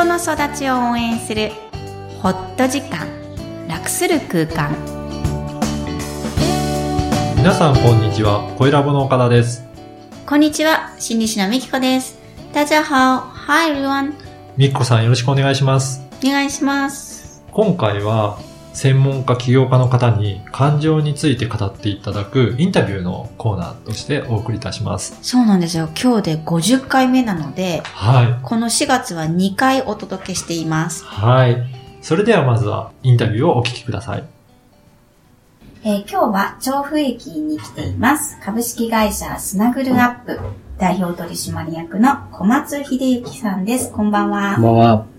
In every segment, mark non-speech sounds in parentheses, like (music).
人の育ちを応援するホット時間楽する空間皆さんこんにちは。声ラボの岡田です。こんにちは心理師のみきこです大家好 Hi everyone みっこさんよろしくお願いします。お願いします今回は専門家起業家の方に感情について語っていただくインタビューのコーナーとしてお送りいたします。そうなんですよ今日で50回目なのではい。この4月は2回お届けしていますはい。それではまずはインタビューをお聞きください。えー今日は調布駅に来ています。株式会社スナグルアップ代表取締役の小松秀幸さんです。こんばんは。こんばんは。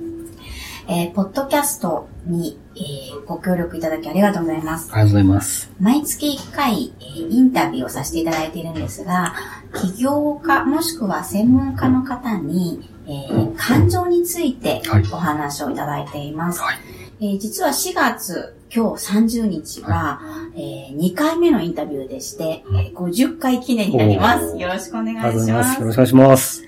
えーポッドキャストに、えーご協力いただきありがとうございます。ありがとうございます。毎月1回、えーインタビューをさせていただいているんですが、起業家もしくは専門家の方に、えー感情についてはいお話をいただいています。はいえー実は4月、今日30日は、えー2回目のインタビューでして、えー50回記念になります。よろしくお願いありがとうごしまざいます。よろす。しくお願いします。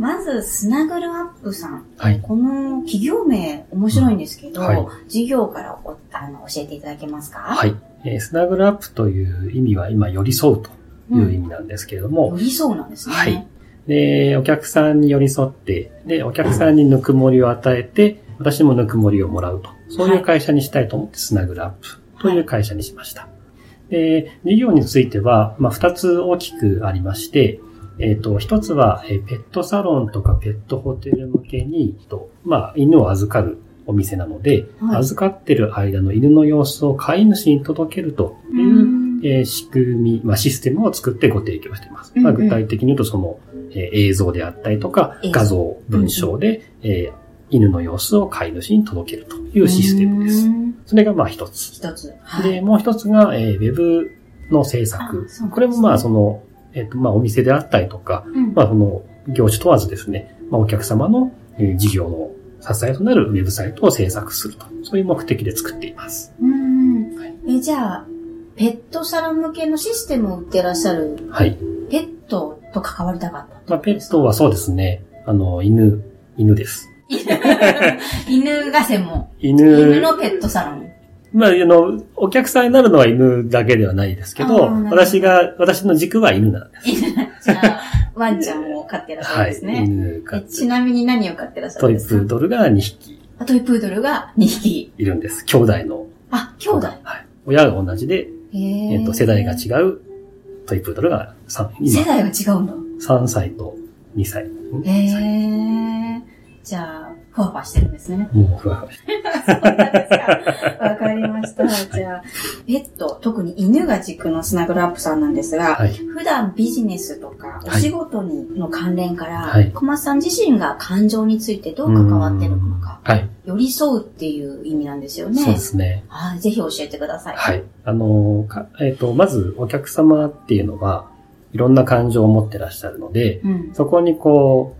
まず、スナグルアップさん。はい。この企業名面白いんですけど、はい事業からおあの教えていただけますか？はい。えースナグルアップという意味は今寄り添うという意味なんですけれども、寄り添うなんですね。はいで、お客さんに寄り添って、で、お客さんにぬくもりを与えて、私もぬくもりをもらうと。そういう会社にしたいと思って、スナグルアップという会社にしました。で、事業については、まあ、二つ大きくありまして、えっ、と、一つは、えーペットサロンとかペットホテル向けに、とまあ、犬を預かるお店なので、はい預かってる間の犬の様子を飼い主に届けるというう、んえー仕組み、まあ、システムを作ってご提供しています。うんうんまあ、具体的に言うと、その、えー映像であったりとか画像、文章で、えー犬の様子を飼い主に届けるというシステムです。うんそれがまあ一つ。一つ。はい。で、もう一つが、えーウェブの制あ作ね。これもまあその、えっ、と、まあお店であったりとか、うんまあその業種問わずですね、まあお客様の、えー事業の支えとなるウェブサイトを制作すると。そういう目的で作っています。うんはいえ、じゃあ、ペットサロン向けのシステムを売ってらっしゃるはい。ペットと関わりたかったまあペットはそうですね、あの、犬、犬です。(laughs) 犬が専門。犬、犬のペットサロン。まあ、あの、お客さんになるのは犬だけではないですけど、私が、私の軸は犬なんです。犬じゃあ、(laughs) ワンちゃんを飼ってらっしゃるんはい。ですね。犬飼ってえちなみに何を飼ってらっしゃるトイんですか？プードルが2匹あトイプードルが2匹。いるんです。兄弟の。あ、兄弟。はい。親が同じで、えっと、世代が違うトイプードルが3、世今、代が違うんだ。3歳と2歳。んへえ。じゃあ、ふわふわしてるんですね。ふわふわ。(laughs) そうなんですか。わかりました。じゃあ、ペット、特に犬が軸のスナグルアップさんなんですが、はい。普段ビジネスとかおはい仕事にの関連から、はい小松さん自身が感情についてどう関わってるのか、はい。寄り添うっていう意味なんですよね。そうですね。はい、ぜひ教えてください。はい。あの、かえっ、と、まずお客様っていうのは、いろんな感情を持ってらっしゃるので、うん。そこにこ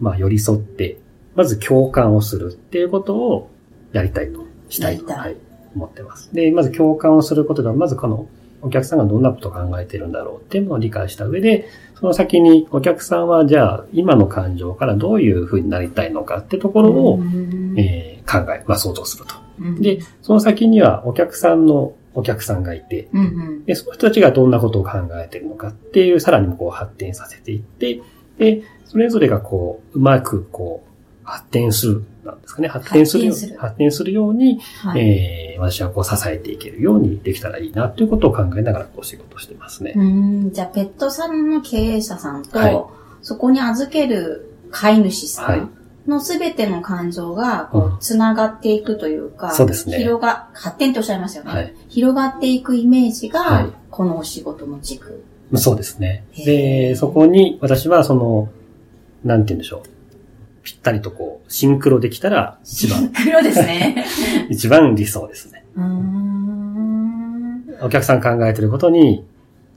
う、まあ寄り添って、まず共感をするっていうことをやりたいと、したいと、はい、思ってます。で、まず共感をすることでは、まずこのお客さんがどんなことを考えてるんだろうっていうのを理解した上で、その先にお客さんはじゃあ今の感情からどういう風になりたいのかってところを、うんえー考え、まあ想像すると。うんで、その先にはお客さんのお客さんがいて、うんうんで、その人たちがどんなことを考えているのかっていう、さらにこう発展させていって、で、それぞれがこう、うまくこう、発展する、なんですかね、発展するよう発展する発展するように、はいえー、私はこう支えていけるようにできたらいいなということを考えながらこう仕事してますね。うんじゃあ、ペットサロンの経営者さんと、はいそこに預ける飼い主さはいんのすべての感情が、うんこう、つながっていくというか、そうですね広が、発展っておっしゃいますよね。はい。広がっていくイメージが、はいこのお仕事の軸。そうですね。で、そこに私はその、なんて言うんでしょう。ぴったりとこう、シンクロできたら一番、黒ですね。(laughs) 一番理想ですね。お客さん考えてることに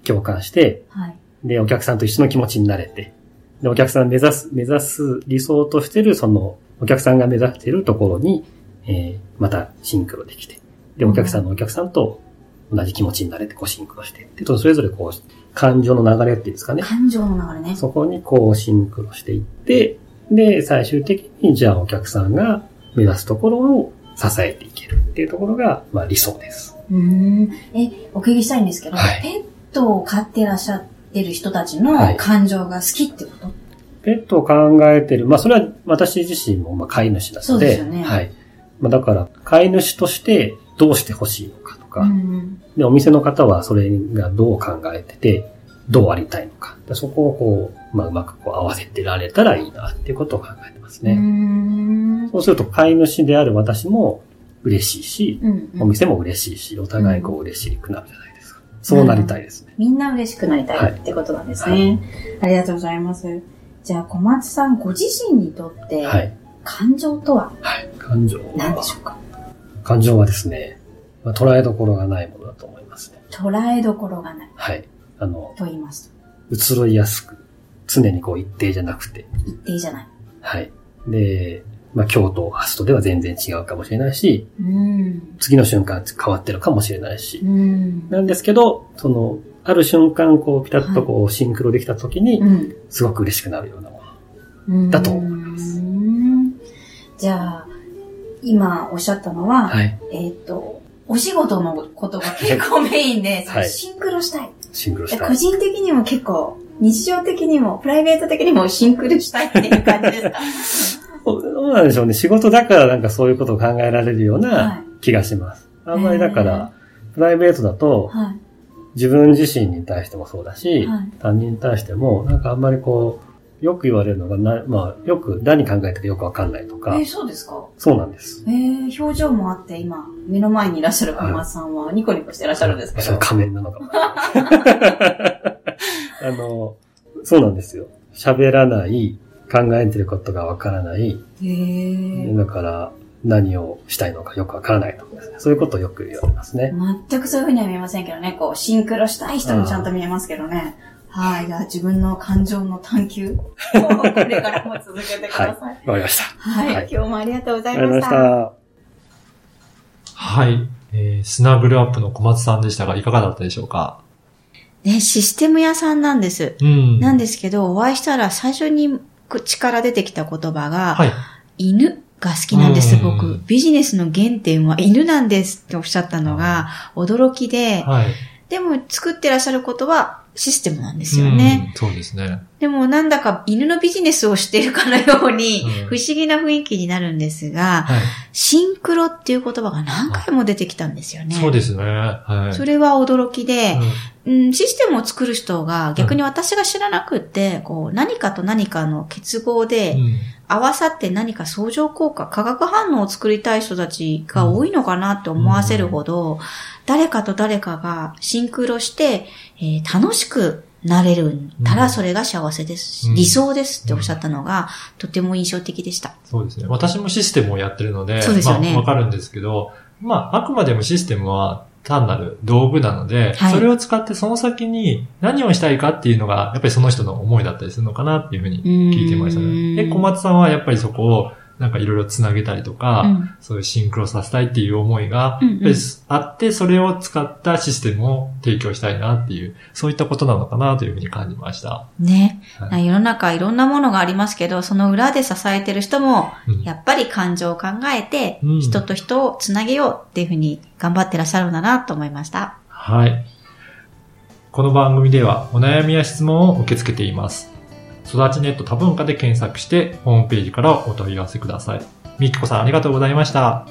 共感して、はい。で、お客さんと一緒の気持ちになれて、で、お客さん目指す、目指す理想としてる、その、お客さんが目指しているところに、えー、またシンクロできて、で、お客さんのお客さんと同じ気持ちになれて、こうシンクロして、で、とそれぞれこう、感情の流れっていうんですかね。感情の流れね。そこにこうシンクロしていって、で、最終的に、じゃあお客さんが目指すところを支えていけるっていうところが、まあ理想です。うーん。え、お聞きしたいんですけど、はい。ペットを飼ってらっしゃってる人たちのはい。感情が好きってこと、ペットを考えてる、まあそれは私自身もまあ飼い主なそので、うですよね。はい。まあだから、飼い主としてどうしてほしいのかとか、うん。で、お店の方はそれがどう考えてて、どうありたいのか。でそこをこう、まあうまくこう合わせてられたらいいなっていうことを考えてますね。ん。そうすると飼い主である私も嬉しいし、うんうんお店も嬉しいし、お互いこう嬉しくなるじゃないですか。そうなりたいですね。みんな嬉しくなりたいってことなんですね。ありがとうございます。じゃあ、小松さんご自身にとって、はい。感情とは？はい。感情何でしょうか？感情はですね、まあ、捉えどころがないものだと思いますね。捉えどころがないはい。あの、と言います移ろいやすく、常にこう一定じゃなくて、と。一定じゃない。はい。で、まあ、今日と明日とでは全然違うかもしれないし、うん。次の瞬間変わってるかもしれないしう、ん。なんですけど、その、ある瞬間、こう、ピタッとこう、シンクロできた時に、うん。すごく嬉しくなるようなもの。うんだと思いますじゃあ、今おっしゃったのは、はい。えっ、と、お仕事のことが結構メインで、はいシンクロしたい。シンクロした個い。人的にも結構、日常的にも、プライベート的にもシンクロしたいっていう感じですか？(laughs) どうなんでしょうね。仕事だからなんかそういうことを考えられるようはない気がします。あんまりだから、プライベートだと、はい。自分自身に対してもそうだし、はい他人に対しても、なんかあんまりこう、よく言われるのがな、まあ、よく何考えてるかよくわかんないとかえー、そうですか？そうなんです。えー、表情もあって、今、目の前にいらっしゃる小松さんはニコニコしてらっしゃるんですけど。それ仮面なのかも。(laughs) あの、そうなんですよ。喋らない、考えてることがわからない、へーだから何をしたいのかよくわからないとかですね。そういうことをよく言われますね。全くそういうふうには見えませんけどね。こう、シンクロしたい人もちゃんと見えますけどね。はい。じゃあ自分の感情の探求を (laughs) これからも続けてください。わかりました。はい。はい今日もありがとうござありがとうごいまし。ざいましたはい。えー、スナグルアップの小松さんでしたが、いかがだったでしょうか？ね、システム屋さんなんです。うん。なんですけど、お会いしたら最初に口から出てきた言葉が、はい。犬が好きなんです、うん僕。ビジネスの原点は犬なんですっておっしゃったのが驚きで、はい。でも作ってらっしゃることはシステムなんですよね。うん。そうですね。でもなんだか犬のビジネスをしているかのようにうん不思議な雰囲気になるんですが、はい。シンクロっていう言葉が何回も出てきたんですよね。そうですね。はい。それは驚きで、うんうん、システムを作る人が逆に私が知らなくって、こう何かと何かの結合でうん合わさって何か相乗効果、化学反応を作りたい人たちが多いのかなって思わせるほど、誰かと誰かがシンクロして、えー楽しくなれるたうんらそれが幸せです、うん理想ですっておっしゃったのが、とても印象的でした。そうですね。私もシステムをやってるので、そうですよねまあわかるんですけど、まあ、あくまでもシステムは単なる道具なので、はいそれを使ってその先に何をしたいかっていうのが、やっぱりその人の思いだったりするのかなっていうふうに聞いてましたね。で、小松さんはやっぱりそこをなんかいろいろつなげたりとか、うんそういうシンクロさせたいっていう思いが、あって、それを使ったシステムを提供したいなっていう、そういったことなのかなというふうに感じました。ね、はい世の中いろんなものがありますけど、その裏で支えてる人も、うんやっぱり感情を考えて、うん人と人をつなげようっていうふうに頑張ってらっしゃるんだなと思いました。はい。この番組ではお悩みや質問を受け付けています。育ちネット多文化で検索して、ホームページからお問い合わせください。みきこさんありがとうございました。あ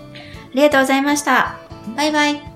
りがとうございました。バイバイ。